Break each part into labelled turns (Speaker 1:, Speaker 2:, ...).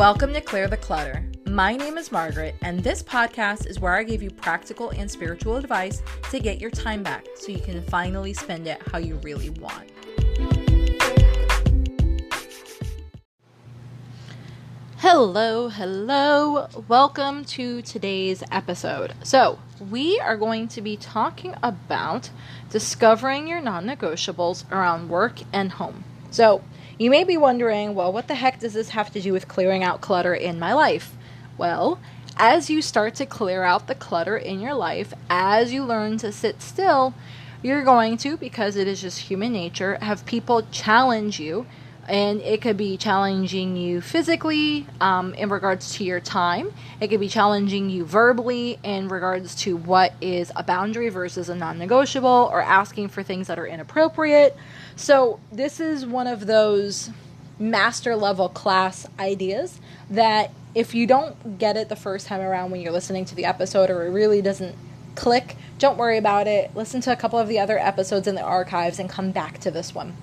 Speaker 1: Welcome to Clear the Clutter. My name is Margaret, and this podcast is where I give you practical and spiritual advice to get your time back so you can finally spend it how you really want. Hello, hello. Welcome to today's episode. So, we are going to be talking about discovering your non negotiables around work and home. So, you may be wondering, well, what the heck does this have to do with clearing out clutter in my life? Well, as you start to clear out the clutter in your life, as you learn to sit still, you're going to, because it is just human nature, have people challenge you. And it could be challenging you physically um, in regards to your time. It could be challenging you verbally in regards to what is a boundary versus a non negotiable, or asking for things that are inappropriate. So, this is one of those master level class ideas that if you don't get it the first time around when you're listening to the episode or it really doesn't click, don't worry about it. Listen to a couple of the other episodes in the archives and come back to this one.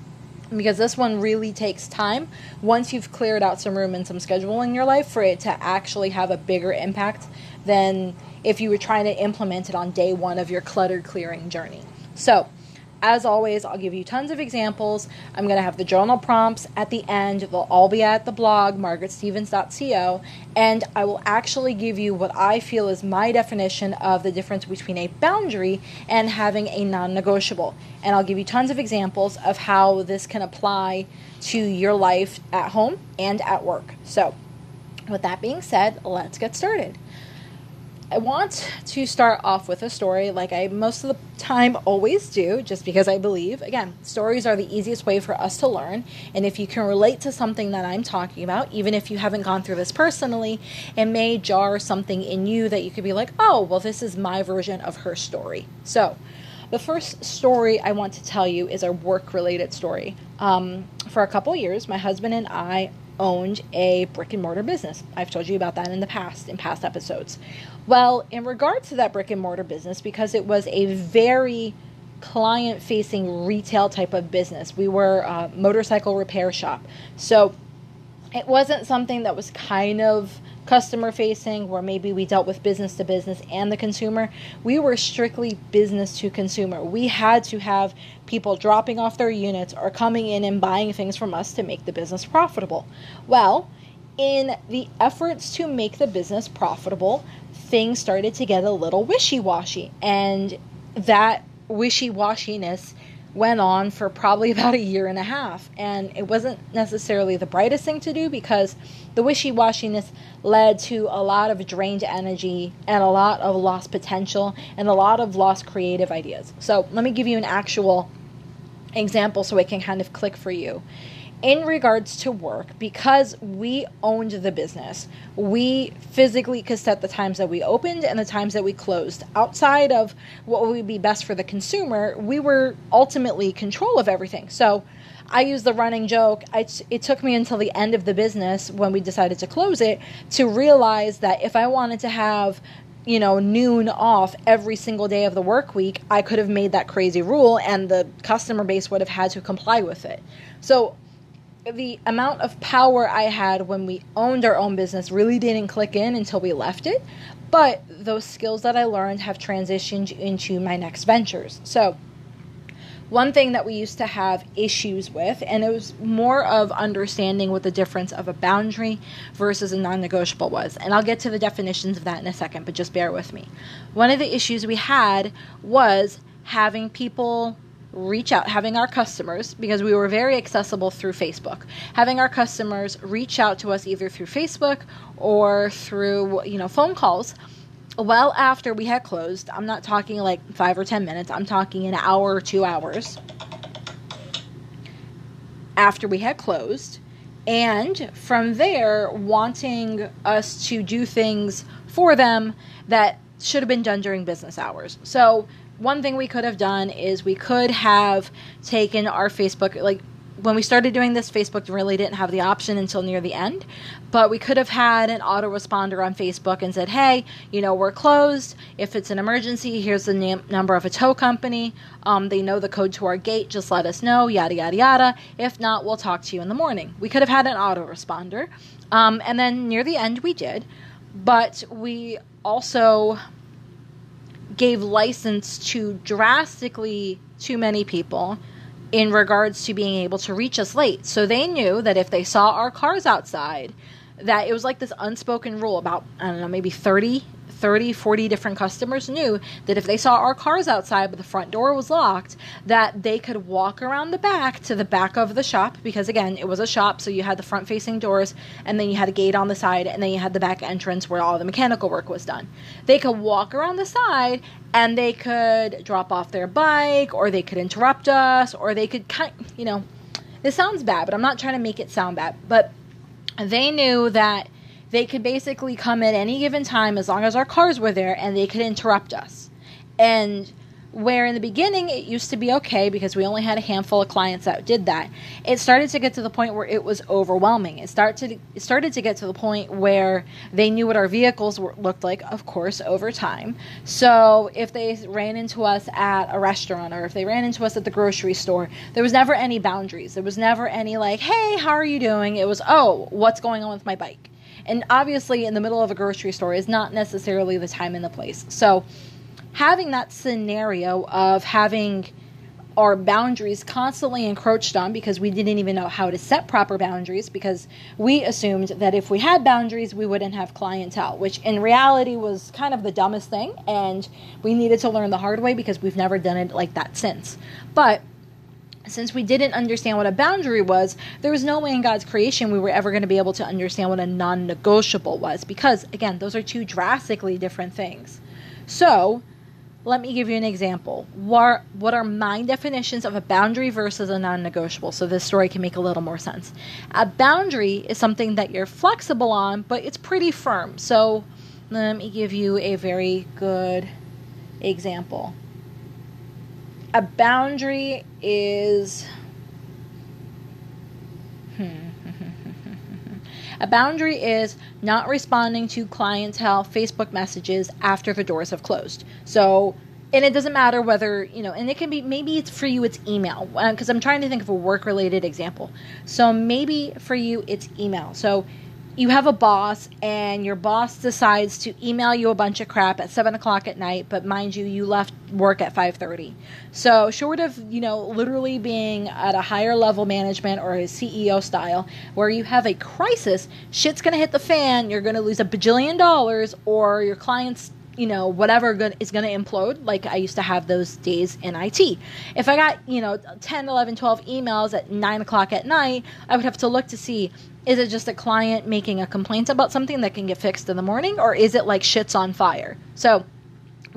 Speaker 1: Because this one really takes time once you've cleared out some room and some schedule in your life for it to actually have a bigger impact than if you were trying to implement it on day one of your clutter clearing journey. So, as always, I'll give you tons of examples. I'm going to have the journal prompts at the end. They'll all be at the blog, margaretstevens.co, and I will actually give you what I feel is my definition of the difference between a boundary and having a non negotiable. And I'll give you tons of examples of how this can apply to your life at home and at work. So, with that being said, let's get started. I want to start off with a story like I most of the time always do, just because I believe, again, stories are the easiest way for us to learn. And if you can relate to something that I'm talking about, even if you haven't gone through this personally, it may jar something in you that you could be like, oh, well, this is my version of her story. So, the first story I want to tell you is a work related story. Um, for a couple years, my husband and I owned a brick and mortar business. I've told you about that in the past, in past episodes. Well, in regards to that brick and mortar business, because it was a very client facing retail type of business, we were a motorcycle repair shop. So it wasn't something that was kind of customer facing where maybe we dealt with business to business and the consumer we were strictly business to consumer. We had to have people dropping off their units or coming in and buying things from us to make the business profitable. Well in the efforts to make the business profitable things started to get a little wishy-washy and that wishy-washiness went on for probably about a year and a half. And it wasn't necessarily the brightest thing to do because the wishy washiness led to a lot of drained energy and a lot of lost potential and a lot of lost creative ideas. So, let me give you an actual example so it can kind of click for you in regards to work, because we owned the business, we physically could set the times that we opened and the times that we closed. Outside of what would be best for the consumer, we were ultimately control of everything. So I use the running joke. it took me until the end of the business when we decided to close it to realize that if I wanted to have you know, noon off every single day of the work week, I could have made that crazy rule and the customer base would have had to comply with it. So the amount of power I had when we owned our own business really didn't click in until we left it. But those skills that I learned have transitioned into my next ventures. So, one thing that we used to have issues with, and it was more of understanding what the difference of a boundary versus a non negotiable was. And I'll get to the definitions of that in a second, but just bear with me. One of the issues we had was having people reach out, having our customers, because we were very accessible through Facebook, having our customers reach out to us either through Facebook or through, you know, phone calls well after we had closed. I'm not talking like five or 10 minutes, I'm talking an hour or two hours after we had closed. And from there, wanting us to do things for them that should have been done during business hours. So one thing we could have done is we could have taken our Facebook, like when we started doing this, Facebook really didn't have the option until near the end. But we could have had an autoresponder on Facebook and said, hey, you know, we're closed. If it's an emergency, here's the name, number of a tow company. Um, they know the code to our gate. Just let us know, yada, yada, yada. If not, we'll talk to you in the morning. We could have had an autoresponder. Um, and then near the end, we did. But we also gave license to drastically too many people in regards to being able to reach us late. So they knew that if they saw our cars outside, that it was like this unspoken rule about, I don't know, maybe 30 30, 40 different customers knew that if they saw our cars outside but the front door was locked, that they could walk around the back to the back of the shop because again, it was a shop, so you had the front facing doors and then you had a gate on the side and then you had the back entrance where all the mechanical work was done. They could walk around the side and they could drop off their bike or they could interrupt us or they could kind, you know, this sounds bad, but I'm not trying to make it sound bad, but they knew that they could basically come at any given time as long as our cars were there and they could interrupt us. And where in the beginning it used to be okay because we only had a handful of clients that did that it started to get to the point where it was overwhelming. It started to it started to get to the point where they knew what our vehicles were, looked like of course over time. So if they ran into us at a restaurant or if they ran into us at the grocery store there was never any boundaries. There was never any like hey how are you doing? It was oh what's going on with my bike and obviously, in the middle of a grocery store is not necessarily the time and the place. So, having that scenario of having our boundaries constantly encroached on because we didn't even know how to set proper boundaries because we assumed that if we had boundaries we wouldn't have clientele which in reality was kind of the dumbest thing and we needed to learn the hard way because we've never done it like that since but since we didn't understand what a boundary was, there was no way in God's creation we were ever going to be able to understand what a non negotiable was because, again, those are two drastically different things. So, let me give you an example. What, what are my definitions of a boundary versus a non negotiable? So, this story can make a little more sense. A boundary is something that you're flexible on, but it's pretty firm. So, let me give you a very good example a boundary is a boundary is not responding to clientele Facebook messages after the doors have closed. So, and it doesn't matter whether, you know, and it can be maybe it's for you it's email because uh, I'm trying to think of a work related example. So, maybe for you it's email. So, you have a boss and your boss decides to email you a bunch of crap at 7 o'clock at night but mind you you left work at 5.30 so short of you know literally being at a higher level management or a ceo style where you have a crisis shit's gonna hit the fan you're gonna lose a bajillion dollars or your clients you know whatever is going to implode like i used to have those days in it if i got you know 10 11 12 emails at 9 o'clock at night i would have to look to see is it just a client making a complaint about something that can get fixed in the morning or is it like shit's on fire so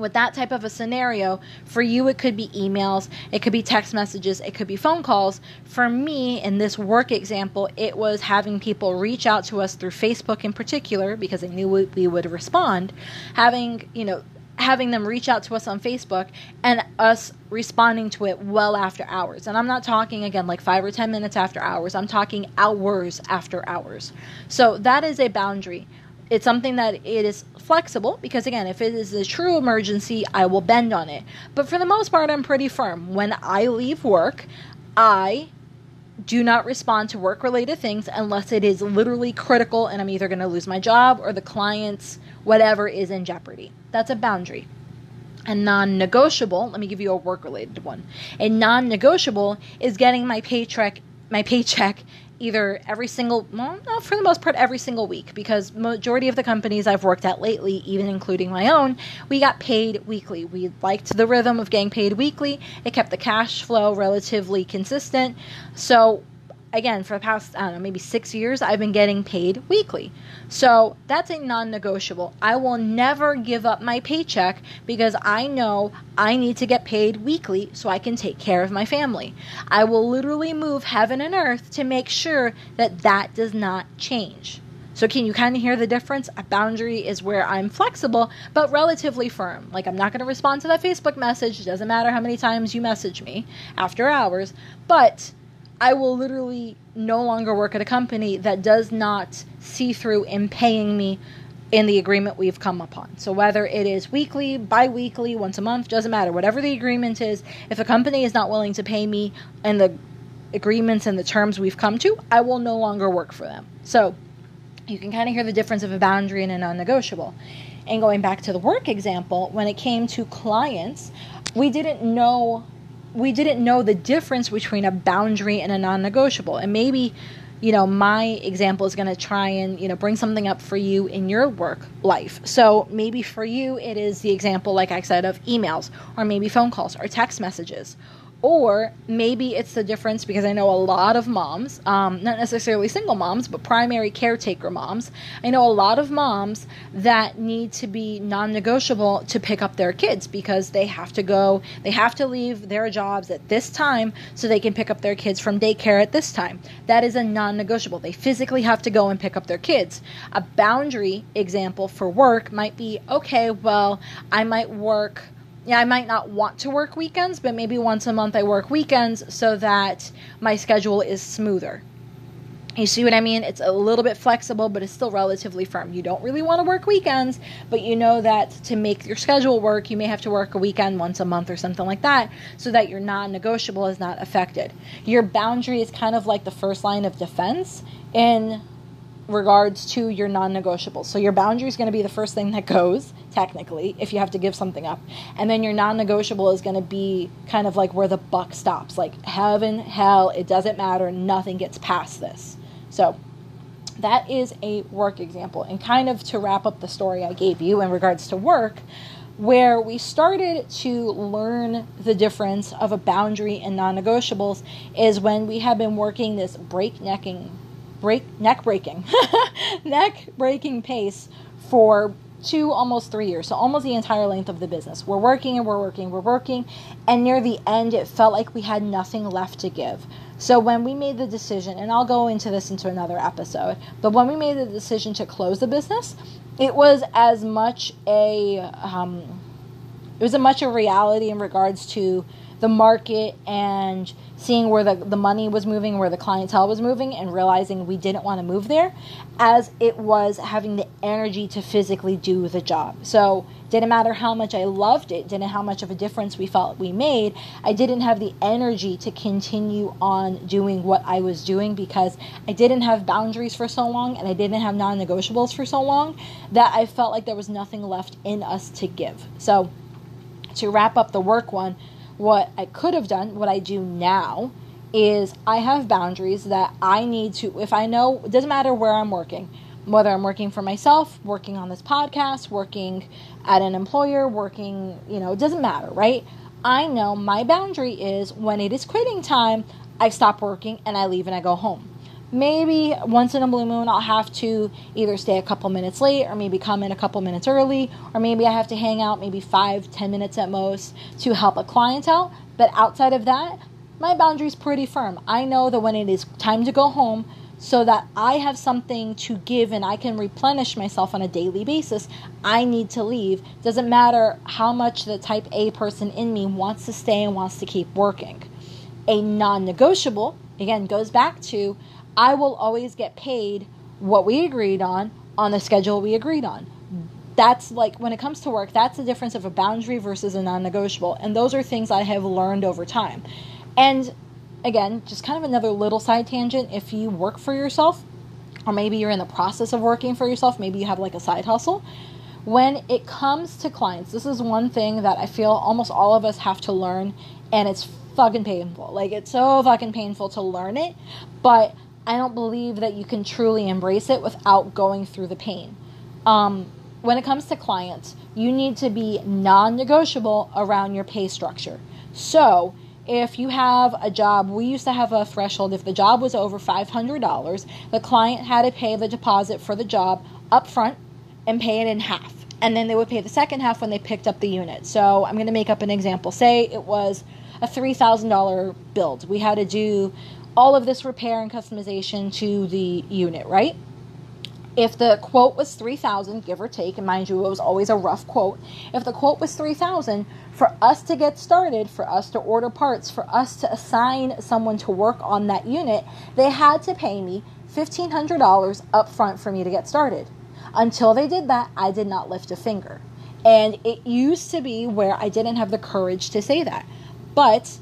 Speaker 1: with that type of a scenario, for you, it could be emails, it could be text messages, it could be phone calls. For me, in this work example, it was having people reach out to us through Facebook in particular because they knew we would respond. Having, you know, having them reach out to us on Facebook and us responding to it well after hours. And I'm not talking again like five or 10 minutes after hours, I'm talking hours after hours. So that is a boundary. It's something that it is flexible because again if it is a true emergency i will bend on it but for the most part i'm pretty firm when i leave work i do not respond to work related things unless it is literally critical and i'm either going to lose my job or the client's whatever is in jeopardy that's a boundary a non negotiable, let me give you a work related one. A non negotiable is getting my paycheck my paycheck either every single well for the most part every single week because majority of the companies I've worked at lately even including my own we got paid weekly. We liked the rhythm of getting paid weekly. It kept the cash flow relatively consistent. So again, for the past, I don't know, maybe six years, I've been getting paid weekly. So that's a non negotiable. I will never give up my paycheck because I know I need to get paid weekly so I can take care of my family. I will literally move heaven and earth to make sure that that does not change. So, can you kind of hear the difference? A boundary is where I'm flexible, but relatively firm. Like, I'm not going to respond to that Facebook message. It doesn't matter how many times you message me after hours. But I will literally no longer work at a company that does not see through in paying me in the agreement we've come upon. So whether it is weekly, bi-weekly, once a month, doesn't matter. Whatever the agreement is, if a company is not willing to pay me in the agreements and the terms we've come to, I will no longer work for them. So you can kind of hear the difference of a boundary and a non-negotiable. And going back to the work example, when it came to clients, we didn't know we didn't know the difference between a boundary and a non-negotiable. And maybe you know, my example is going to try and, you know, bring something up for you in your work life. So maybe for you, it is the example, like I said, of emails or maybe phone calls or text messages or maybe it's the difference because I know a lot of moms, um, not necessarily single moms, but primary caretaker moms. I know a lot of moms that need to be non negotiable to pick up their kids because they have to go, they have to leave their jobs at this time so they can pick up their kids from daycare at this time. That is a non negotiable. They physically have to go and pick up their kids. A boundary example for work might be okay, well, I might work yeah, I might not want to work weekends, but maybe once a month I work weekends so that my schedule is smoother. You see what I mean? It's a little bit flexible, but it's still relatively firm. You don't really want to work weekends, but you know that to make your schedule work, you may have to work a weekend once a month or something like that so that your non negotiable is not affected. Your boundary is kind of like the first line of defense in regards to your non negotiable. So your boundary is going to be the first thing that goes, technically, if you have to give something up. And then your non negotiable is going to be kind of like where the buck stops like heaven, hell, it doesn't matter, nothing gets past this. So that is a work example. And kind of to wrap up the story I gave you in regards to work, where we started to learn the difference of a boundary and non negotiables is when we have been working this breaknecking break neck breaking neck breaking pace for two almost three years so almost the entire length of the business. We're working and we're working we're working and near the end it felt like we had nothing left to give. So when we made the decision and i'll go into this into another episode but when we made the decision to close the business it was as much a um, it was a much a reality in regards to the market and seeing where the, the money was moving, where the clientele was moving, and realizing we didn't want to move there, as it was having the energy to physically do the job. So, didn't matter how much I loved it, didn't how much of a difference we felt we made, I didn't have the energy to continue on doing what I was doing because I didn't have boundaries for so long and I didn't have non negotiables for so long that I felt like there was nothing left in us to give. So, to wrap up the work one, what I could have done, what I do now, is I have boundaries that I need to, if I know, it doesn't matter where I'm working, whether I'm working for myself, working on this podcast, working at an employer, working, you know, it doesn't matter, right? I know my boundary is when it is quitting time, I stop working and I leave and I go home maybe once in a blue moon I'll have to either stay a couple minutes late or maybe come in a couple minutes early or maybe I have to hang out maybe five, ten minutes at most to help a client out. But outside of that, my boundary's pretty firm. I know that when it is time to go home, so that I have something to give and I can replenish myself on a daily basis, I need to leave. Doesn't matter how much the type A person in me wants to stay and wants to keep working. A non negotiable, again, goes back to I will always get paid what we agreed on on the schedule we agreed on. That's like when it comes to work, that's the difference of a boundary versus a non negotiable. And those are things I have learned over time. And again, just kind of another little side tangent if you work for yourself, or maybe you're in the process of working for yourself, maybe you have like a side hustle. When it comes to clients, this is one thing that I feel almost all of us have to learn, and it's fucking painful. Like, it's so fucking painful to learn it, but I don't believe that you can truly embrace it without going through the pain. Um, when it comes to clients, you need to be non negotiable around your pay structure. So, if you have a job, we used to have a threshold. If the job was over $500, the client had to pay the deposit for the job up front and pay it in half. And then they would pay the second half when they picked up the unit. So I'm going to make up an example. Say it was a $3,000 build. We had to do all of this repair and customization to the unit, right? if the quote was 3000 give or take and mind you it was always a rough quote if the quote was 3000 for us to get started for us to order parts for us to assign someone to work on that unit they had to pay me $1500 up front for me to get started. Until they did that i did not lift a finger. And it used to be where i didn't have the courage to say that. But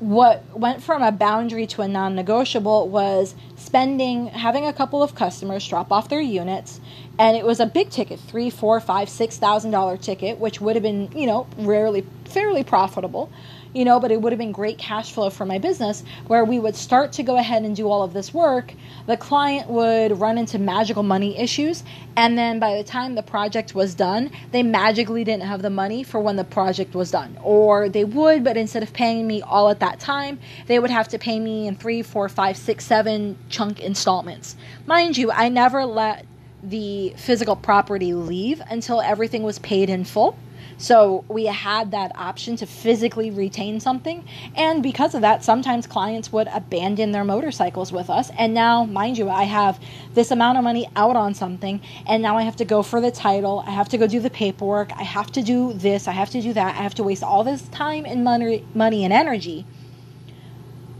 Speaker 1: what went from a boundary to a non-negotiable was spending having a couple of customers drop off their units and it was a big ticket three four five six thousand dollar ticket which would have been you know rarely fairly profitable you know, but it would have been great cash flow for my business where we would start to go ahead and do all of this work. The client would run into magical money issues, and then by the time the project was done, they magically didn't have the money for when the project was done. Or they would, but instead of paying me all at that time, they would have to pay me in three, four, five, six, seven chunk installments. Mind you, I never let the physical property leave until everything was paid in full. So we had that option to physically retain something. And because of that, sometimes clients would abandon their motorcycles with us. And now, mind you, I have this amount of money out on something. And now I have to go for the title. I have to go do the paperwork. I have to do this. I have to do that. I have to waste all this time and money, money and energy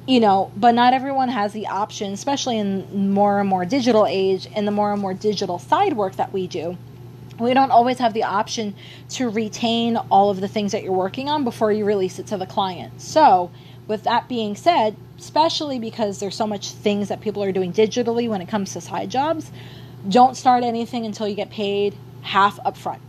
Speaker 1: you know, but not everyone has the option, especially in more and more digital age and the more and more digital side work that we do we don't always have the option to retain all of the things that you're working on before you release it to the client. So, with that being said, especially because there's so much things that people are doing digitally when it comes to side jobs, don't start anything until you get paid half upfront.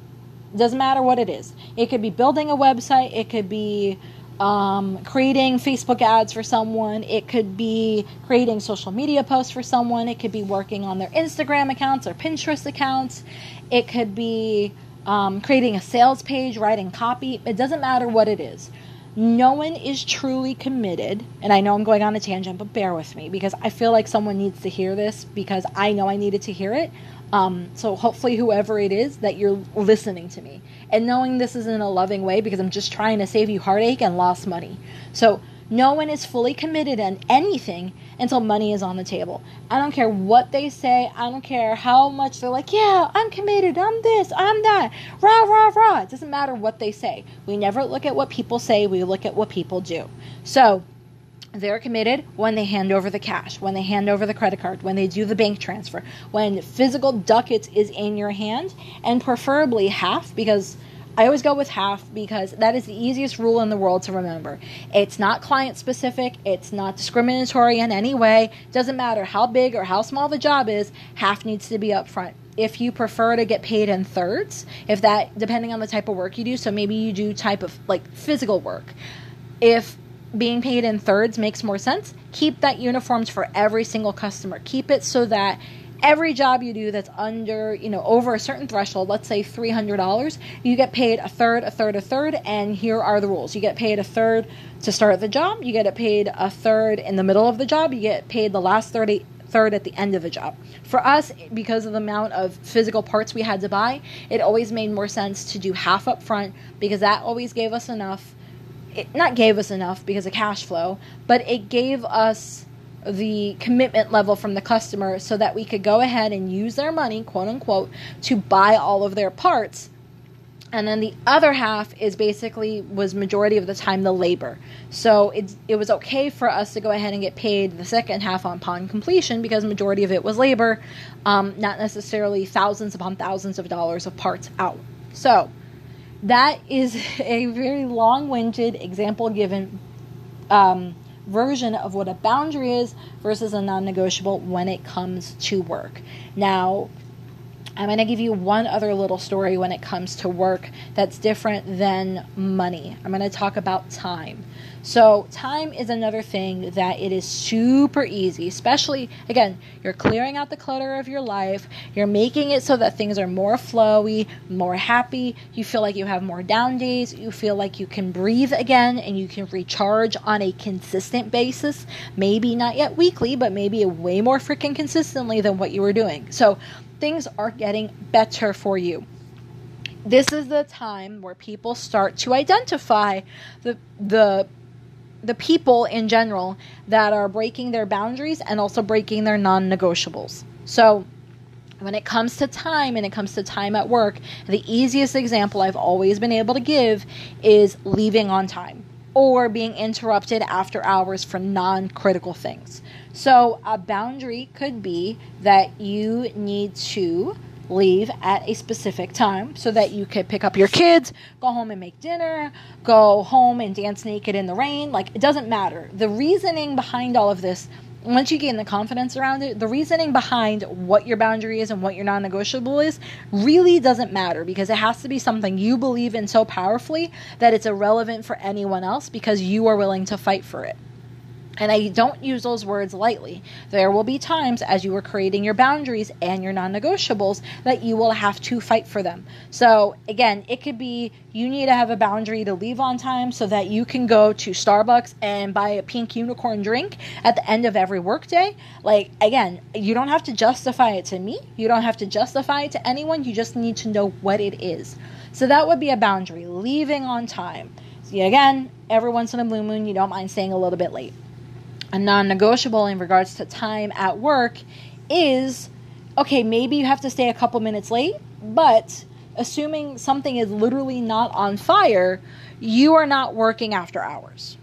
Speaker 1: Doesn't matter what it is. It could be building a website, it could be um, creating Facebook ads for someone, it could be creating social media posts for someone, it could be working on their Instagram accounts or Pinterest accounts, it could be um, creating a sales page, writing copy. It doesn't matter what it is. No one is truly committed, and I know I'm going on a tangent, but bear with me because I feel like someone needs to hear this because I know I needed to hear it. Um, so hopefully, whoever it is, that you're listening to me and knowing this is in a loving way because I'm just trying to save you heartache and lost money. So no one is fully committed on anything until money is on the table. I don't care what they say. I don't care how much they're like, yeah, I'm committed. I'm this. I'm that. Rah, rah, rah. It doesn't matter what they say. We never look at what people say. We look at what people do. So, they're committed when they hand over the cash, when they hand over the credit card, when they do the bank transfer, when physical ducats is in your hand, and preferably half because I always go with half because that is the easiest rule in the world to remember. It's not client specific, it's not discriminatory in any way. Doesn't matter how big or how small the job is, half needs to be upfront. If you prefer to get paid in thirds, if that depending on the type of work you do, so maybe you do type of like physical work. If being paid in thirds makes more sense, keep that uniforms for every single customer. Keep it so that every job you do that's under, you know, over a certain threshold, let's say $300, you get paid a third, a third, a third, and here are the rules. You get paid a third to start the job, you get paid a third in the middle of the job, you get paid the last 30 third at the end of the job. For us, because of the amount of physical parts we had to buy, it always made more sense to do half up front because that always gave us enough. It not gave us enough because of cash flow, but it gave us the commitment level from the customer so that we could go ahead and use their money, quote unquote, to buy all of their parts. And then the other half is basically was majority of the time the labor. So it it was okay for us to go ahead and get paid the second half upon completion because majority of it was labor, um, not necessarily thousands upon thousands of dollars of parts out. So that is a very long-winded example given um, version of what a boundary is versus a non negotiable when it comes to work. Now, I'm going to give you one other little story when it comes to work that's different than money. I'm going to talk about time. So, time is another thing that it is super easy, especially again, you're clearing out the clutter of your life, you're making it so that things are more flowy, more happy, you feel like you have more down days, you feel like you can breathe again and you can recharge on a consistent basis, maybe not yet weekly, but maybe way more freaking consistently than what you were doing. So, things are getting better for you this is the time where people start to identify the the the people in general that are breaking their boundaries and also breaking their non negotiables. So, when it comes to time and it comes to time at work, the easiest example I've always been able to give is leaving on time or being interrupted after hours for non critical things. So, a boundary could be that you need to leave at a specific time so that you could pick up your kids, go home and make dinner, go home and dance naked in the rain. Like, it doesn't matter. The reasoning behind all of this once you gain the confidence around it, the reasoning behind what your boundary is and what your non negotiable is really doesn't matter because it has to be something you believe in so powerfully that it's irrelevant for anyone else because you are willing to fight for it. And I don't use those words lightly. There will be times as you are creating your boundaries and your non negotiables that you will have to fight for them. So, again, it could be you need to have a boundary to leave on time so that you can go to Starbucks and buy a pink unicorn drink at the end of every workday. Like, again, you don't have to justify it to me, you don't have to justify it to anyone. You just need to know what it is. So, that would be a boundary, leaving on time. See, again, every once in a blue moon, you don't mind staying a little bit late a non negotiable in regards to time at work is okay, maybe you have to stay a couple minutes late, but assuming something is literally not on fire, you are not working after hours.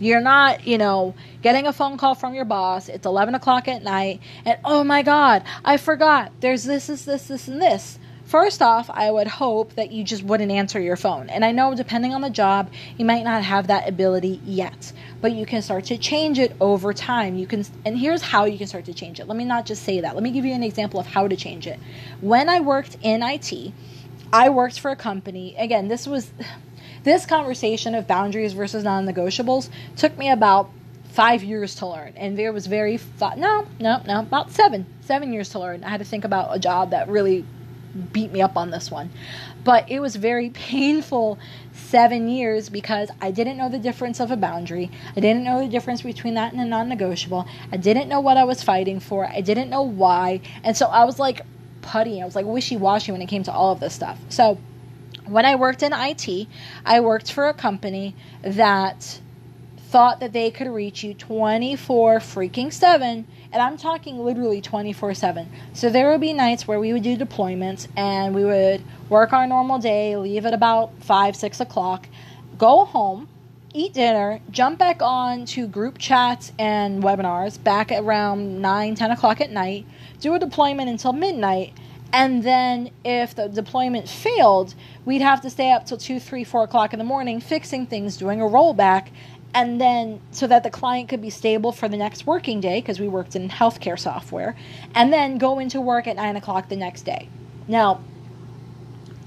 Speaker 1: You're not, you know, getting a phone call from your boss. It's 11 o'clock at night, and oh my God, I forgot. There's this, this, this, this, and this. First off, I would hope that you just wouldn't answer your phone. And I know depending on the job, you might not have that ability yet, but you can start to change it over time. You can and here's how you can start to change it. Let me not just say that. Let me give you an example of how to change it. When I worked in IT, I worked for a company. Again, this was this conversation of boundaries versus non-negotiables took me about five years to learn and there was very no no no about seven seven years to learn i had to think about a job that really beat me up on this one. But it was very painful seven years because I didn't know the difference of a boundary. I didn't know the difference between that and a non negotiable. I didn't know what I was fighting for. I didn't know why. And so I was like putty. I was like wishy washy when it came to all of this stuff. So when I worked in IT, I worked for a company that thought that they could reach you 24 freaking 7 and I'm talking literally 24 7. So there would be nights where we would do deployments and we would work our normal day, leave at about 5, 6 o'clock, go home, eat dinner, jump back on to group chats and webinars back around 9, 10 o'clock at night, do a deployment until midnight. And then, if the deployment failed, we'd have to stay up till 2, 3, 4 o'clock in the morning fixing things, doing a rollback, and then so that the client could be stable for the next working day because we worked in healthcare software and then go into work at 9 o'clock the next day. Now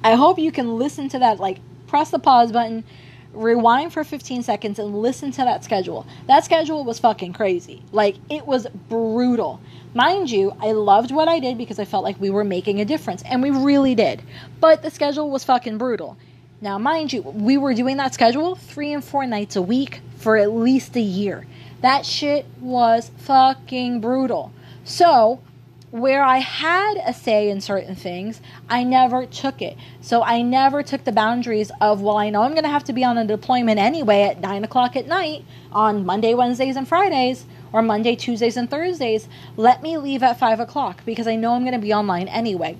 Speaker 1: i hope you can listen to that like press the pause button rewind for 15 seconds and listen to that schedule. That schedule was fucking crazy. Like it was brutal. Mind you i loved what i did because i felt like we were making a difference and we really did. But the schedule was fucking brutal now, mind you, we were doing that schedule three and four nights a week for at least a year. That shit was fucking brutal. So, where I had a say in certain things, I never took it. So I never took the boundaries of, well, I know I'm going to have to be on a deployment anyway at 9 o'clock at night on Monday, Wednesdays, and Fridays, or Monday, Tuesdays, and Thursdays. Let me leave at 5 o'clock because I know I'm going to be online anyway.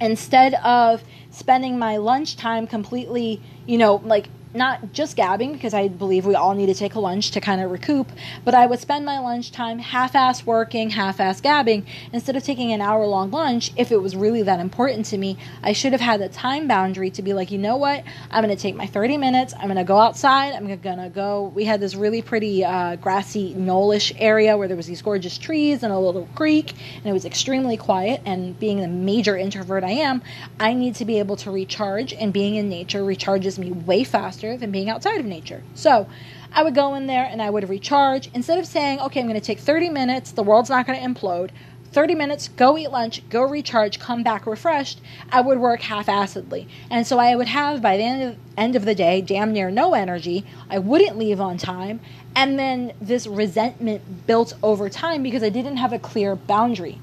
Speaker 1: Instead of spending my lunchtime completely, you know, like not just gabbing because I believe we all need to take a lunch to kind of recoup, but I would spend my lunchtime half ass working, half ass gabbing. Instead of taking an hour long lunch, if it was really that important to me, I should have had a time boundary to be like, you know what? I'm going to take my 30 minutes. I'm going to go outside. I'm going to go. We had this really pretty uh, grassy, knollish area where there was these gorgeous trees and a little creek, and it was extremely quiet. And being the major introvert I am, I need to be able to recharge, and being in nature recharges me way faster faster than being outside of nature. So I would go in there and I would recharge. Instead of saying, okay, I'm going to take 30 minutes, the world's not going to implode, 30 minutes, go eat lunch, go recharge, come back refreshed, I would work half acidly. And so I would have, by the end of, end of the day, damn near no energy. I wouldn't leave on time. And then this resentment built over time because I didn't have a clear boundary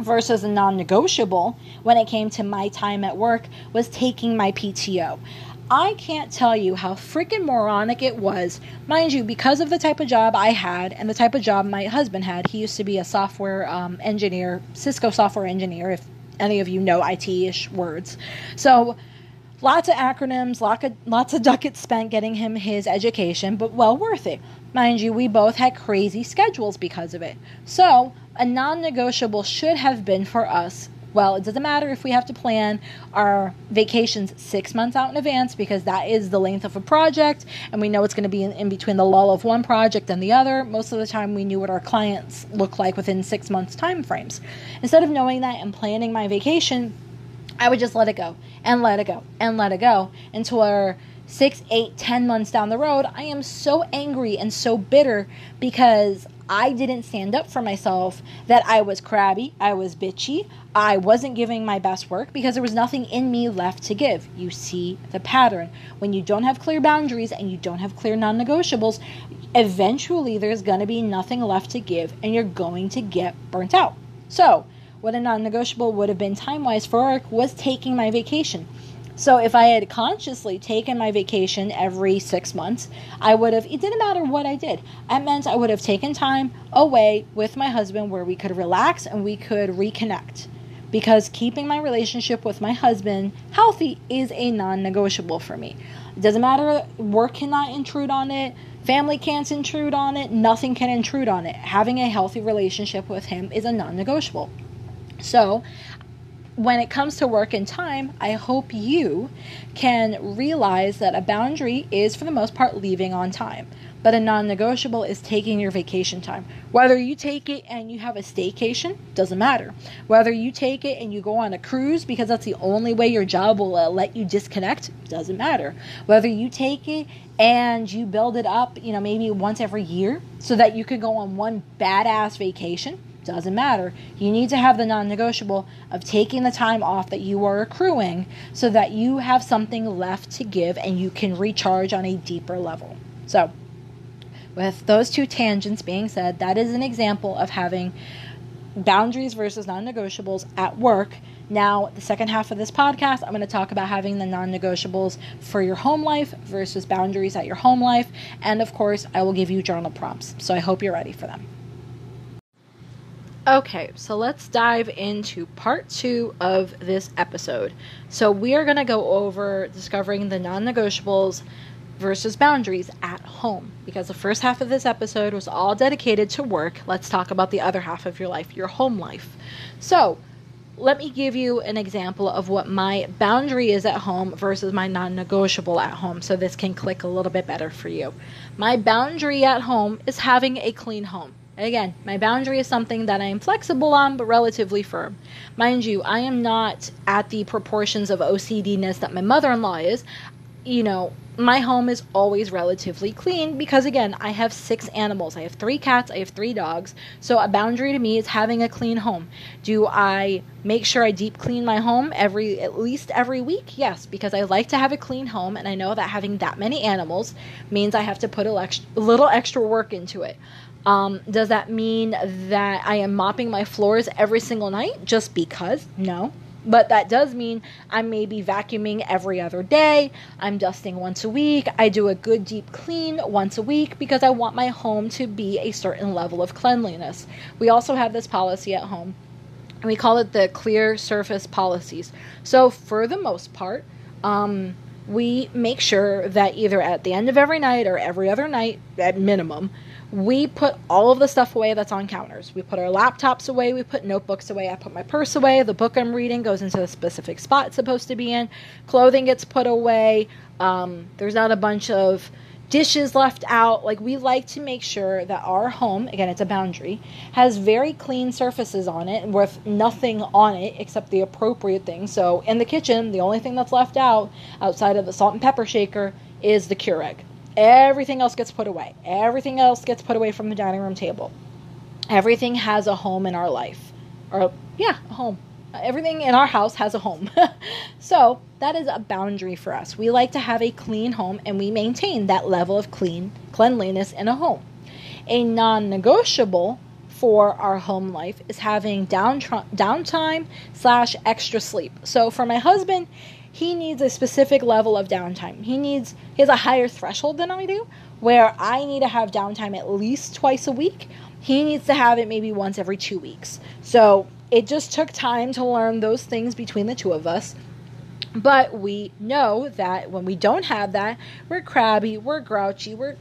Speaker 1: versus a non negotiable when it came to my time at work was taking my PTO. I can't tell you how freaking moronic it was. Mind you, because of the type of job I had and the type of job my husband had, he used to be a software um, engineer, Cisco software engineer, if any of you know IT ish words. So, lots of acronyms, lots of, lots of ducats spent getting him his education, but well worth it. Mind you, we both had crazy schedules because of it. So, a non negotiable should have been for us well, it doesn't matter if we have to plan our vacations six months out in advance because that is the length of a project and we know it's going to be in, in, between the lull of one project and the other. Most of the time, we knew what our clients look like within six months' time frames. Instead of knowing that and planning my vacation, I would just let it go and let it go and let it go until our six, eight, ten months down the road, I am so angry and so bitter because I didn't stand up for myself, that I was crabby, I was bitchy, I wasn't giving my best work because there was nothing in me left to give. You see the pattern. When you don't have clear boundaries and you don't have clear non negotiables, eventually there's going to be nothing left to give and you're going to get burnt out. So, what a non negotiable would have been time wise for work was taking my vacation. So if I had consciously taken my vacation every six months, I would have, it didn't matter what I did. It meant I would have taken time away with my husband where we could relax and we could reconnect. Because keeping my relationship with my husband healthy is a non negotiable for me. It doesn't matter, work cannot intrude on it, family can't intrude on it, nothing can intrude on it. Having a healthy relationship with him is a non negotiable. So when it comes to work and time, I hope you can realize that a boundary is, for the most part, leaving on time. But a non negotiable is taking your vacation time. Whether you take it and you have a staycation, doesn't matter. Whether you take it and you go on a cruise because that's the only way your job will uh, let you disconnect, doesn't matter. Whether you take it and you build it up, you know, maybe once every year so that you can go on one badass vacation, doesn't matter. You need to have the non negotiable of taking the time off that you are accruing so that you have something left to give and you can recharge on a deeper level. So, with those two tangents being said, that is an example of having boundaries versus non negotiables at work. Now, the second half of this podcast, I'm going to talk about having the non negotiables for your home life versus boundaries at your home life. And of course, I will give you journal prompts. So I hope you're ready for them. Okay, so let's dive into part two of this episode. So, we are going to go over discovering the non negotiables versus boundaries at home because the first half of this episode was all dedicated to work. Let's talk about the other half of your life, your home life. So, let me give you an example of what my boundary is at home versus my non negotiable at home so this can click a little bit better for you. My boundary at home is having a clean home. Again, my boundary is something that I am flexible on, but relatively firm. Mind you, I am not at the proportions of OCDness that my mother in law is. You know, my home is always relatively clean because, again, I have six animals. I have three cats, I have three dogs. So, a boundary to me is having a clean home. Do I make sure I deep clean my home every, at least every week? Yes, because I like to have a clean home, and I know that having that many animals means I have to put a little extra work into it. Um, does that mean that I am mopping my floors every single night just because? No. But that does mean I may be vacuuming every other day. I'm dusting once a week. I do a good deep clean once a week because I want my home to be a certain level of cleanliness. We also have this policy at home. And we call it the clear surface policies. So, for the most part, um, we make sure that either at the end of every night or every other night, at minimum, we put all of the stuff away that's on counters. We put our laptops away, we put notebooks away. I put my purse away, the book I'm reading goes into the specific spot it's supposed to be in, clothing gets put away. Um, there's not a bunch of dishes left out. Like, we like to make sure that our home, again, it's a boundary, has very clean surfaces on it with nothing on it except the appropriate things. So, in the kitchen, the only thing that's left out outside of the salt and pepper shaker is the Keurig. Everything else gets put away. Everything else gets put away from the dining room table. Everything has a home in our life. Or, yeah, a home. Everything in our house has a home. so, that is a boundary for us. We like to have a clean home and we maintain that level of clean cleanliness in a home. A non negotiable for our home life is having down downtime slash extra sleep. So, for my husband, he needs a specific level of downtime. He needs he has a higher threshold than I do, where I need to have downtime at least twice a week. He needs to have it maybe once every two weeks. So it just took time to learn those things between the two of us. But we know that when we don't have that, we're crabby, we're grouchy, we're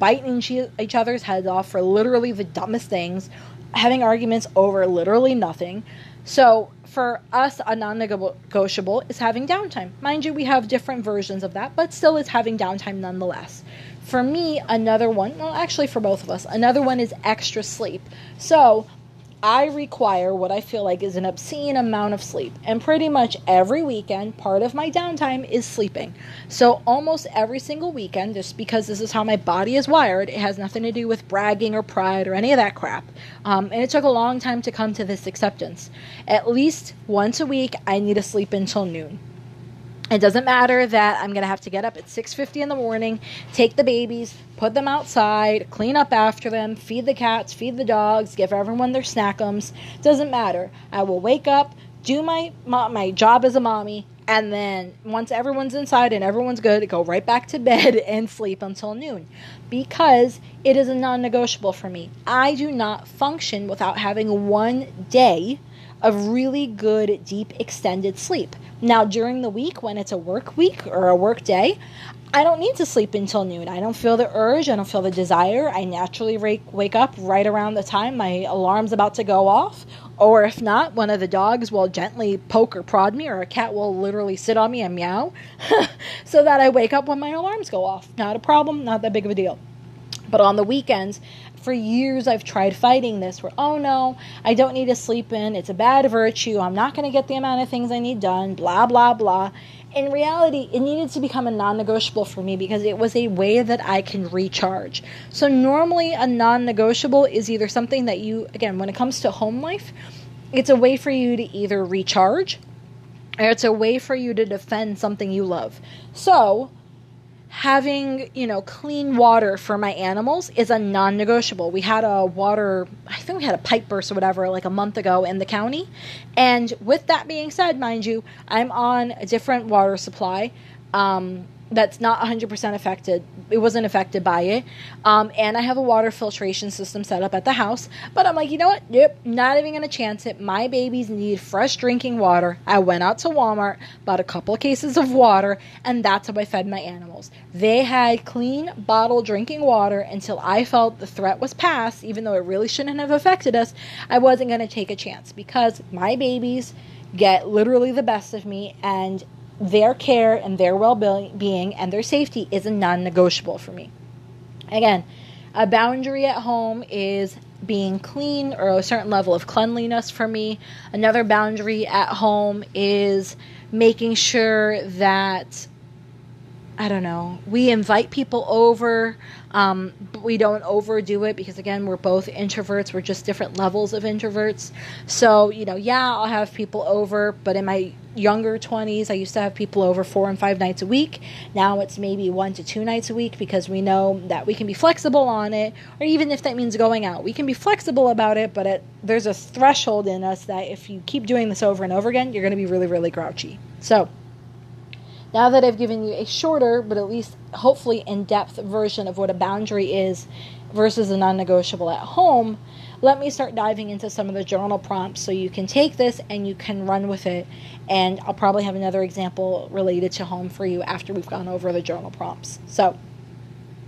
Speaker 1: biting each other's heads off for literally the dumbest things, having arguments over literally nothing. So for us, a non negotiable is having downtime. Mind you, we have different versions of that, but still is having downtime nonetheless. For me, another one, well, actually, for both of us, another one is extra sleep. So I require what I feel like is an obscene amount of sleep. And pretty much every weekend, part of my downtime is sleeping. So almost every single weekend, just because this is how my body is wired, it has nothing to do with bragging or pride or any of that crap. Um, and it took a long time to come to this acceptance. At least once a week, I need to sleep until noon. It doesn't matter that I'm going to have to get up at 6:50 in the morning, take the babies, put them outside, clean up after them, feed the cats, feed the dogs, give everyone their snackums. Doesn't matter. I will wake up, do my my job as a mommy, and then once everyone's inside and everyone's good, go right back to bed and sleep until noon because it is a non-negotiable for me. I do not function without having one day of really good, deep, extended sleep. Now, during the week, when it's a work week or a work day, I don't need to sleep until noon. I don't feel the urge. I don't feel the desire. I naturally wake up right around the time my alarm's about to go off. Or if not, one of the dogs will gently poke or prod me, or a cat will literally sit on me and meow so that I wake up when my alarms go off. Not a problem, not that big of a deal. But on the weekends, for years I've tried fighting this where, oh no, I don't need to sleep in. It's a bad virtue. I'm not going to get the amount of things I need done, blah, blah, blah. In reality, it needed to become a non negotiable for me because it was a way that I can recharge. So, normally, a non negotiable is either something that you, again, when it comes to home life, it's a way for you to either recharge or it's a way for you to defend something you love. So, having you know clean water for my animals is a non-negotiable. We had a water i think we had a pipe burst or whatever like a month ago in the county. And with that being said mind you i'm on a different water supply. Um, that's not 100% affected it wasn't affected by it. Um, and i have a water filtration system set up at the house but i'm like you know what? Yep not even gonna chance it. My babies need fresh drinking water. I went out to walmart bought a couple of cases of water and that's how i fed my animals. They had clean bottle drinking water until i felt the threat was past even though it really shouldn't have affected us i wasn't gonna take a chance because my babies get literally the best of me and their care and their well being and their safety is a non negotiable for me. Again, a boundary at home is being clean or a certain level of cleanliness for me. Another boundary at home is making sure that I don't know. We invite people over, um, but we don't overdo it because, again, we're both introverts. We're just different levels of introverts. So, you know, yeah, I'll have people over, but in my younger 20s, I used to have people over four and five nights a week. Now it's maybe one to two nights a week because we know that we can be flexible on it, or even if that means going out, we can be flexible about it, but it, there's a threshold in us that if you keep doing this over and over again, you're going to be really, really grouchy. So, now that I've given you a shorter, but at least hopefully in depth version of what a boundary is versus a non negotiable at home, let me start diving into some of the journal prompts so you can take this and you can run with it. And I'll probably have another example related to home for you after we've gone over the journal prompts. So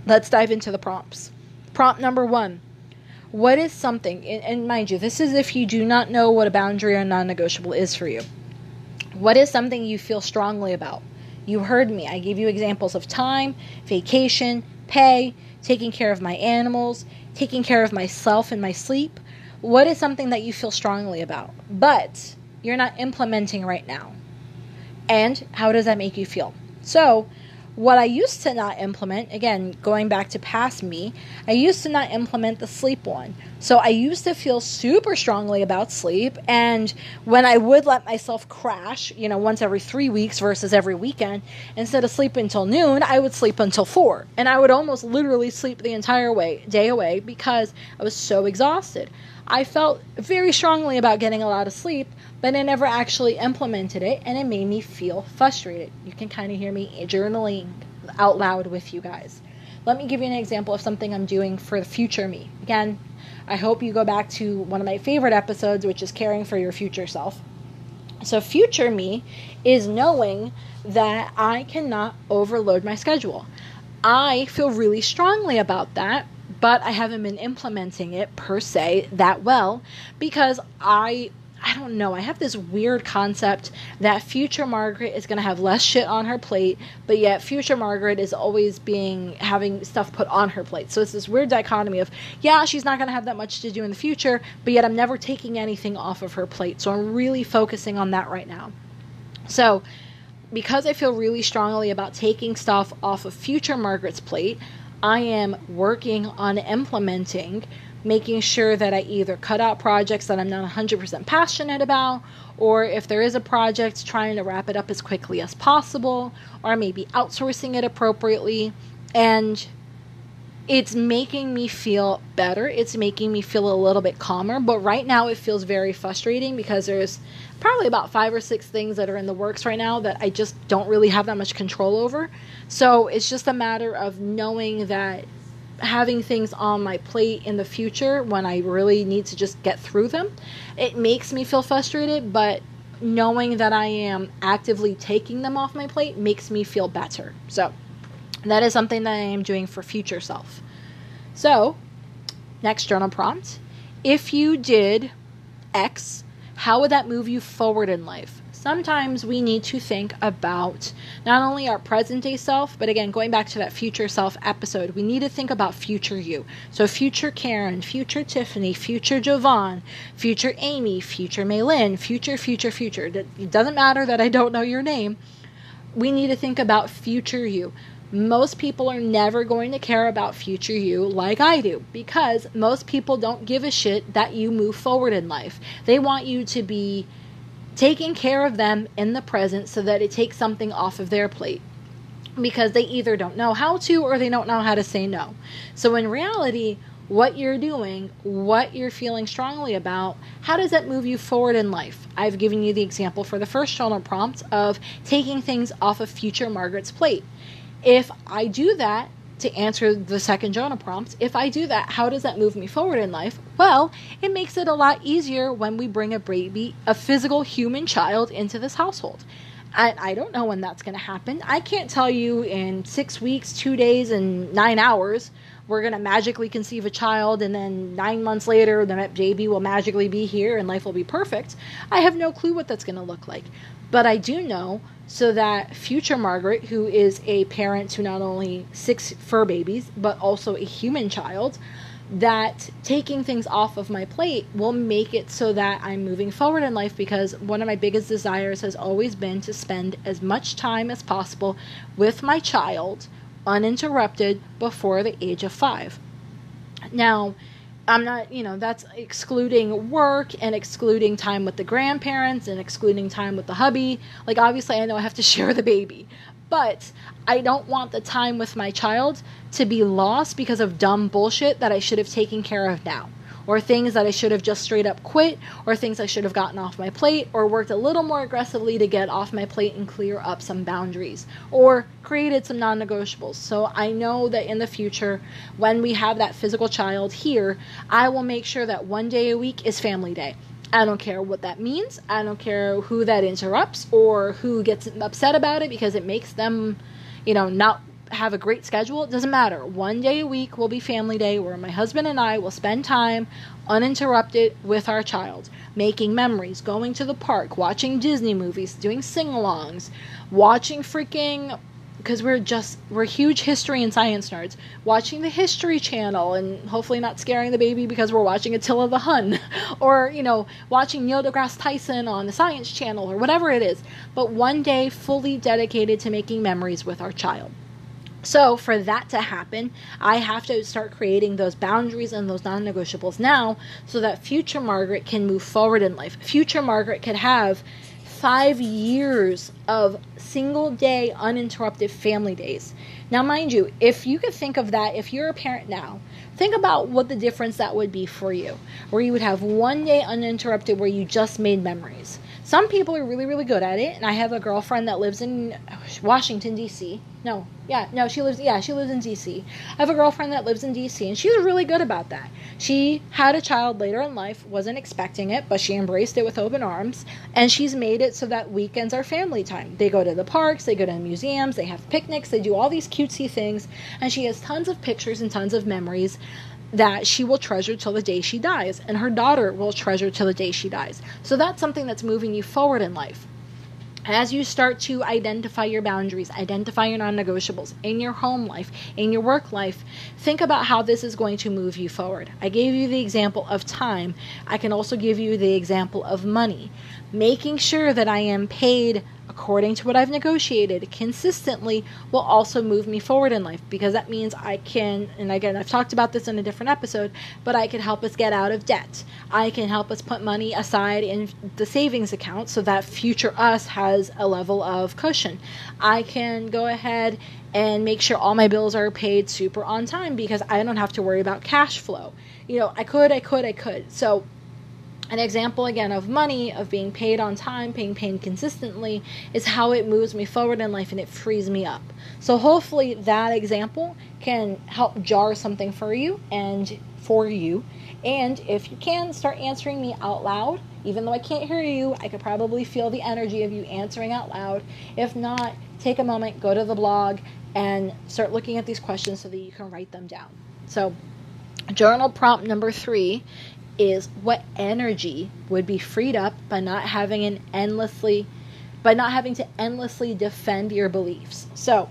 Speaker 1: let's dive into the prompts. Prompt number one What is something, and mind you, this is if you do not know what a boundary or non negotiable is for you. What is something you feel strongly about? You heard me. I gave you examples of time, vacation, pay, taking care of my animals, taking care of myself and my sleep. What is something that you feel strongly about, but you're not implementing right now? And how does that make you feel? So, what I used to not implement, again, going back to past me, I used to not implement the sleep one. So I used to feel super strongly about sleep. And when I would let myself crash, you know, once every three weeks versus every weekend, instead of sleeping until noon, I would sleep until four. And I would almost literally sleep the entire way, day away because I was so exhausted. I felt very strongly about getting a lot of sleep, but I never actually implemented it and it made me feel frustrated. You can kind of hear me journaling out loud with you guys. Let me give you an example of something I'm doing for the future me. Again, I hope you go back to one of my favorite episodes, which is caring for your future self. So, future me is knowing that I cannot overload my schedule. I feel really strongly about that, but I haven't been implementing it per se that well because I I don't know. I have this weird concept that future Margaret is going to have less shit on her plate, but yet future Margaret is always being having stuff put on her plate. So it's this weird dichotomy of, yeah, she's not going to have that much to do in the future, but yet I'm never taking anything off of her plate. So I'm really focusing on that right now. So because I feel really strongly about taking stuff off of future Margaret's plate, I am working on implementing making sure that I either cut out projects that I'm not 100% passionate about, or if there is a project, trying to wrap it up as quickly as possible, or maybe outsourcing it appropriately. And it's making me feel better. It's making me feel a little bit calmer. But right now, it feels very frustrating because there's probably about five or six things that are in the works right now that I just don't really have that much control over. So it's just a matter of knowing that having things on my plate in the future when I really need to just get through them, it makes me feel frustrated, but knowing that I am actively taking them off my plate makes me feel better. So, that is something that I am doing for future self. So, next journal prompt. If you did X, how would that move you forward in life? Sometimes we need to think about not only our present day self, but again, going back to that future self episode, we need to think about future you. So, future Karen, future Tiffany, future Jovan, future Amy, future Maylin, future, future, future. It doesn't matter that I don't know your name. We need to think about future you. Most people are never going to care about future you like I do because most people don't give a shit that you move forward in life. They want you to be taking care of them in the present so that it takes something off of their plate because they either don't know how to or they don't know how to say no. So in reality, what you're doing, what you're feeling strongly about, how does that move you forward in life? I've given you the example for the first journal prompt of taking things off of future Margaret's plate. If I do that, to answer the second journal prompt, if I do that, how does that move me forward in life? Well, it makes it a lot easier when we bring a baby, a physical human child, into this household. I, I don't know when that's going to happen. I can't tell you in six weeks, two days, and nine hours we're going to magically conceive a child and then nine months later the baby will magically be here and life will be perfect. I have no clue what that's going to look like. But I do know so that future Margaret, who is a parent to not only six fur babies, but also a human child, that taking things off of my plate will make it so that I'm moving forward in life because one of my biggest desires has always been to spend as much time as possible with my child uninterrupted before the age of five. Now, I'm not, you know, that's excluding work and excluding time with the grandparents and excluding time with the hubby. Like, obviously, I know I have to share the baby, but I don't want the time with my child to be lost because of dumb bullshit that I should have taken care of now or things that I should have just straight up quit, or things I should have gotten off my plate, or worked a little more aggressively to get off my plate and clear up some boundaries, or created some non negotiables. So I know that in the future, when we have that physical child here, I will make sure that one day a week is family day. I don't care what that means. I don't care who that interrupts or who gets upset about it because it makes them, you know, not have a great schedule, it doesn't matter. One day a week will be family day where my husband and I will spend time uninterrupted with our child, making memories, going to the park, watching Disney movies, doing sing alongs, watching freaking because we're just we're huge history and science nerds watching the history channel and hopefully not scaring the baby because we're watching attila the hun or you know watching neil degrasse tyson on the science channel or whatever it is but one day fully dedicated to making memories with our child so, for that to happen, I have to start creating those boundaries and those non negotiables now so that future Margaret can move forward in life. Future Margaret could have five years of single day uninterrupted family days. Now, mind you, if you could think of that, if you're a parent now, Think about what the difference that would be for you, where you would have one day uninterrupted where you just made memories. Some people are really, really good at it, and I have a girlfriend that lives in Washington, D.C. No, yeah, no, she lives, yeah, she lives in D.C. I have a girlfriend that lives in D.C., and she's really good about that. She had a child later in life, wasn't expecting it, but she embraced it with open arms, and she's made it so that weekends are family time. They go to the parks, they go to the museums, they have picnics, they do all these cutesy things, and she has tons of pictures and tons of memories that she will treasure till the day she dies, and her daughter will treasure till the day she dies. So that's something that's moving you forward in life. As you start to identify your boundaries, identify your non negotiables in your home life, in your work life, think about how this is going to move you forward. I gave you the example of time. I can also give you the example of money. Making sure that I am paid according to what I've negotiated consistently will also move me forward in life because that means I can, and again, I've talked about this in a different episode, but I can help us get out of debt. I can help us put money aside in the savings account so that future us has a level of cushion. I can go ahead and make sure all my bills are paid super on time because I don't have to worry about cash flow. You know, I could, I could, I could. So, an example again of money, of being paid on time, being paid consistently, is how it moves me forward in life and it frees me up. So hopefully that example can help jar something for you and for you. And if you can, start answering me out loud. Even though I can't hear you, I could probably feel the energy of you answering out loud. If not, take a moment, go to the blog, and start looking at these questions so that you can write them down. So, journal prompt number three is what energy would be freed up by not having an endlessly by not having to endlessly defend your beliefs. So,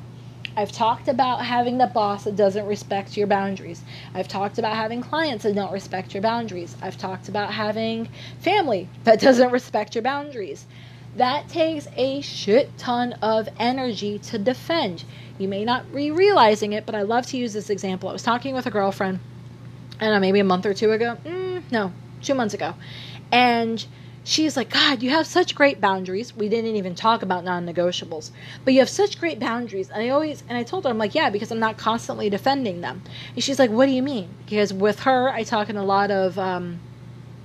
Speaker 1: I've talked about having the boss that doesn't respect your boundaries. I've talked about having clients that don't respect your boundaries. I've talked about having family that doesn't respect your boundaries. That takes a shit ton of energy to defend. You may not be realizing it, but I love to use this example. I was talking with a girlfriend, I don't know, maybe a month or two ago. Mm, no, two months ago. And she's like, God, you have such great boundaries. We didn't even talk about non negotiables, but you have such great boundaries. And I always, and I told her, I'm like, yeah, because I'm not constantly defending them. And she's like, what do you mean? Because with her, I talk in a lot of, um,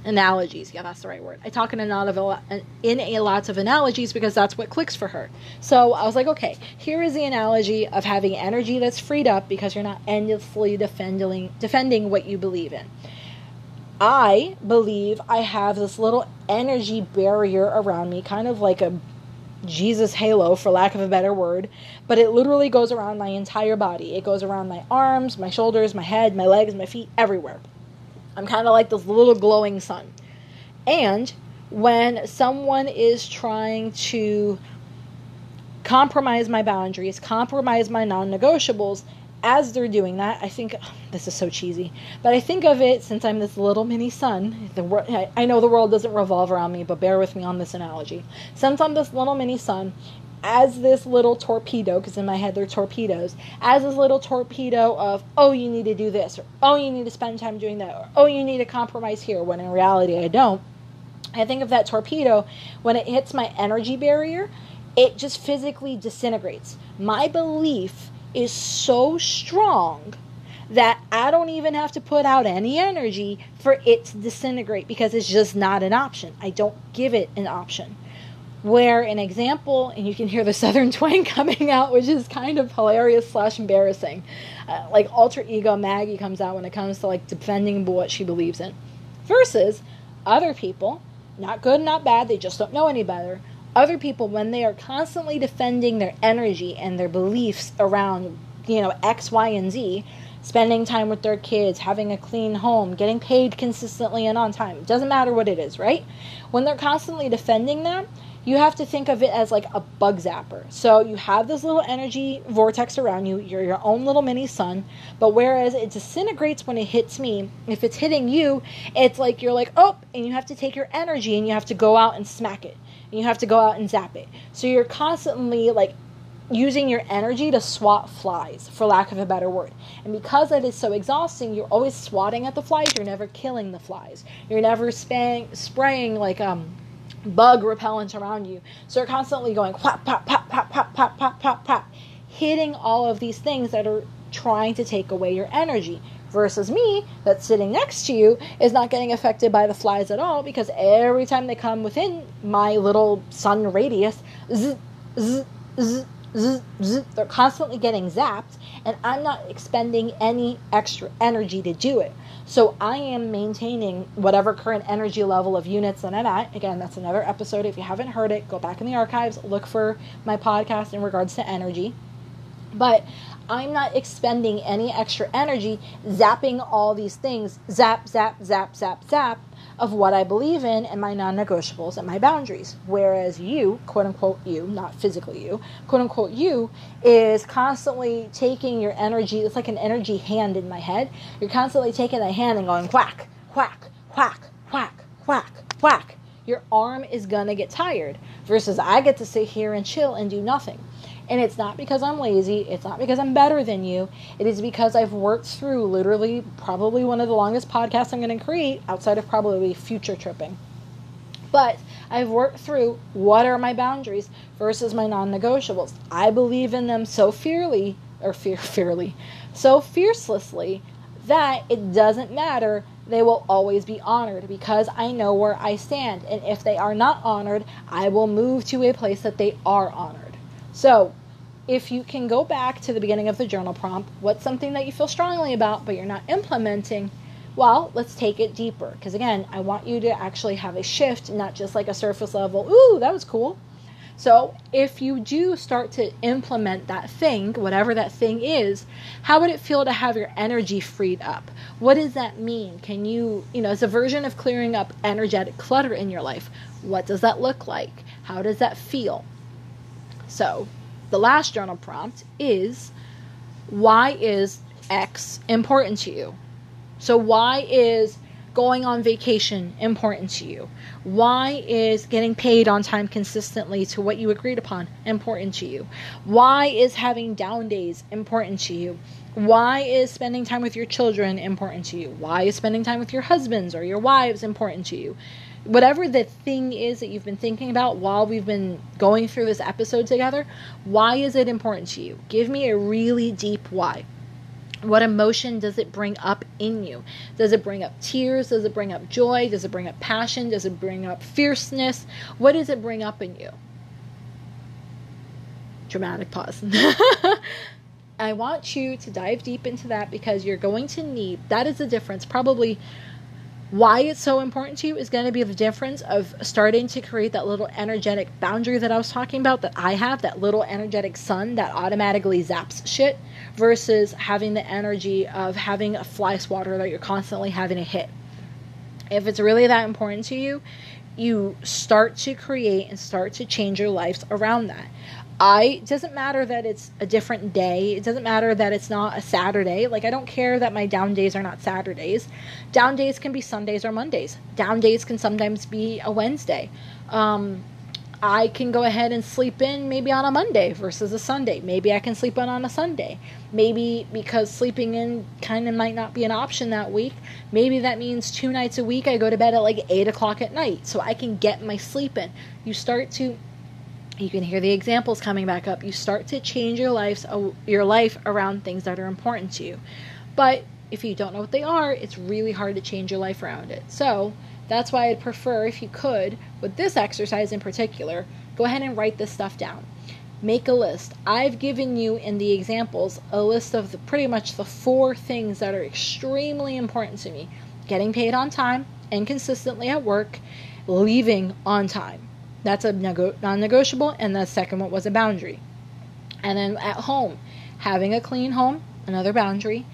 Speaker 1: analogies. Yeah, that's the right word. I talk in a lot of in a lots of analogies because that's what clicks for her. So I was like, okay, here is the analogy of having energy that's freed up because you're not endlessly defending defending what you believe in. I believe I have this little energy barrier around me, kind of like a Jesus halo, for lack of a better word, but it literally goes around my entire body. It goes around my arms, my shoulders, my head, my legs, my feet, everywhere. I'm kind of like this little glowing sun. And when someone is trying to compromise my boundaries, compromise my non negotiables, as they're doing that, I think oh, this is so cheesy, but I think of it since I'm this little mini sun. I know the world doesn't revolve around me, but bear with me on this analogy. Since I'm this little mini sun, as this little torpedo, because in my head they're torpedoes, as this little torpedo of, oh, you need to do this, or oh, you need to spend time doing that, or oh, you need to compromise here, when in reality I don't. I think of that torpedo when it hits my energy barrier, it just physically disintegrates. My belief is so strong that I don't even have to put out any energy for it to disintegrate because it's just not an option. I don't give it an option. Where an example, and you can hear the southern twang coming out, which is kind of hilarious slash embarrassing. Uh, like alter ego Maggie comes out when it comes to like defending what she believes in, versus other people, not good, not bad, they just don't know any better, other people when they are constantly defending their energy and their beliefs around you know x y and z spending time with their kids having a clean home getting paid consistently and on time it doesn't matter what it is right? When they're constantly defending that you have to think of it as like a bug zapper. So you have this little energy vortex around you, you're your own little mini sun, but whereas it disintegrates when it hits me, if it's hitting you, it's like you're like, oh, and you have to take your energy and you have to go out and smack it and you have to go out and zap it. So you're constantly like using your energy to swat flies, for lack of a better word. And because that is so exhausting, you're always swatting at the flies. You're never killing the flies. You're never spraying, spraying like um, bug repellent around you. So you're constantly going pop, pop, pop, pop, pop, pop, pop, pop, pop, hitting all of these things that are trying to take away your energy. versus me that's sitting next to you is not getting affected by the flies at all because every time they come within my little sun radius, zzz, zzz, zzz, zzz, zzz, they're constantly getting zapped, and I'm not expending any extra energy to do it. So I am maintaining whatever current energy level of units that I'm at. Again, that's another episode. If you haven't heard it, go back in the archives, look for my podcast in regards to energy. But I'm not expending any extra energy zapping all these things, zap, zap, zap, zap, zap, of what I believe in and my non negotiables and my boundaries. Whereas you, quote unquote, you, not physically you, quote unquote, you, is constantly taking your energy, it's like an energy hand in my head. You're constantly taking that hand and going whack, whack, whack, whack, whack, whack. Your arm is gonna get tired versus I get to sit here and chill and do nothing. And it's not because I'm lazy, it's not because I'm better than you. It is because I've worked through literally probably one of the longest podcasts I'm going to create outside of probably future tripping. But I've worked through what are my boundaries versus my non negotiables. I believe in them so fiercely, or fear, fearly, so fiercelessly that it doesn't matter they will always be honored because I know where I stand. And if they are not honored, I will move to a place that they are honored. So, if you can go back to the beginning of the journal prompt, what's something that you feel strongly about but you're not implementing? Well, let's take it deeper. Because again, I want you to actually have a shift, not just like a surface level, ooh, that was cool. So, if you do start to implement that thing, whatever that thing is, how would it feel to have your energy freed up? What does that mean? Can you, you know, it's a version of clearing up energetic clutter in your life, what does that look like? How does that feel? So, the last journal prompt is why is X important to you? So, why is going on vacation important to you? Why is getting paid on time consistently to what you agreed upon important to you? Why is having down days important to you? Why is spending time with your children important to you? Why is spending time with your husbands or your wives important to you? Whatever the thing is that you've been thinking about while we've been going through this episode together, why is it important to you? Give me a really deep why. What emotion does it bring up in you? Does it bring up tears? Does it bring up joy? Does it bring up passion? Does it bring up fierceness? What does it bring up in you? Dramatic pause. I want you to dive deep into that because you're going to need that is the difference. Probably why it's so important to you is going to be the difference of starting to create that little energetic boundary that I was talking about that I have, that little energetic sun that automatically zaps shit, versus having the energy of having a fly swatter that you're constantly having to hit. If it's really that important to you, you start to create and start to change your lives around that. I it doesn't matter that it's a different day. It doesn't matter that it's not a Saturday. Like I don't care that my down days are not Saturdays. Down days can be Sundays or Mondays. Down days can sometimes be a Wednesday. Um, I can go ahead and sleep in maybe on a Monday versus a Sunday. Maybe I can sleep in on a Sunday. Maybe because sleeping in kind of might not be an option that week. Maybe that means two nights a week I go to bed at like eight o'clock at night so I can get my sleep in. You start to you can hear the examples coming back up. You start to change your life, uh, your life around things that are important to you. But if you don't know what they are, it's really hard to change your life around it. So that's why I'd prefer, if you could, with this exercise in particular, go ahead and write this stuff down. Make a list. I've given you in the examples a list of the, pretty much the four things that are extremely important to me getting paid on time and consistently at work, leaving on time that's a non negotiable. And the second one was a boundary. And then at home, having a clean home, another boundary.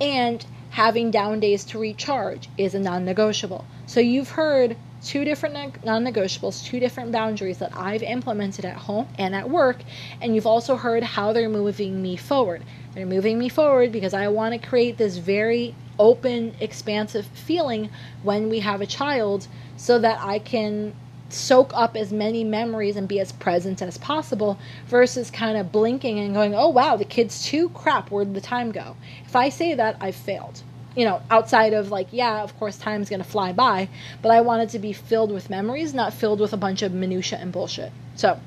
Speaker 1: And having down days to recharge is a non negotiable. So you've heard two different non negotiables, two different boundaries that I've implemented at home and at work. And you've also heard how they're moving me forward. They're moving me forward because I want to create this very open, expansive feeling when we have a child so that I can soak up as many memories and be as present as possible versus kind of blinking and going, oh wow, the kid's too crap, where'd the time go? If I say that, I've failed. You know, outside of like, yeah, of course, time's gonna fly by, but I want it to be filled with memories, not filled with a bunch of minutia and bullshit. So,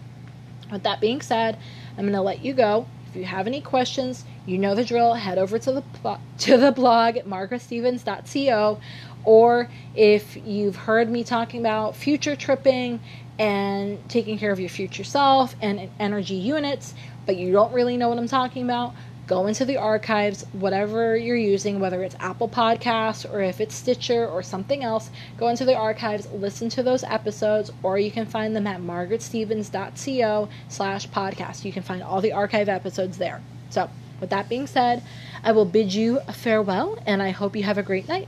Speaker 1: with that being said, I'm gonna let you go. If you have any questions, you know the drill. Head over to the to the blog at margaretstevens.co or if you've heard me talking about future tripping and taking care of your future self and energy units, but you don't really know what I'm talking about, go into the archives, whatever you're using, whether it's Apple Podcasts or if it's Stitcher or something else, go into the archives, listen to those episodes, or you can find them at margaretstevens.co slash podcast. You can find all the archive episodes there. So, with that being said, I will bid you a farewell and I hope you have a great night.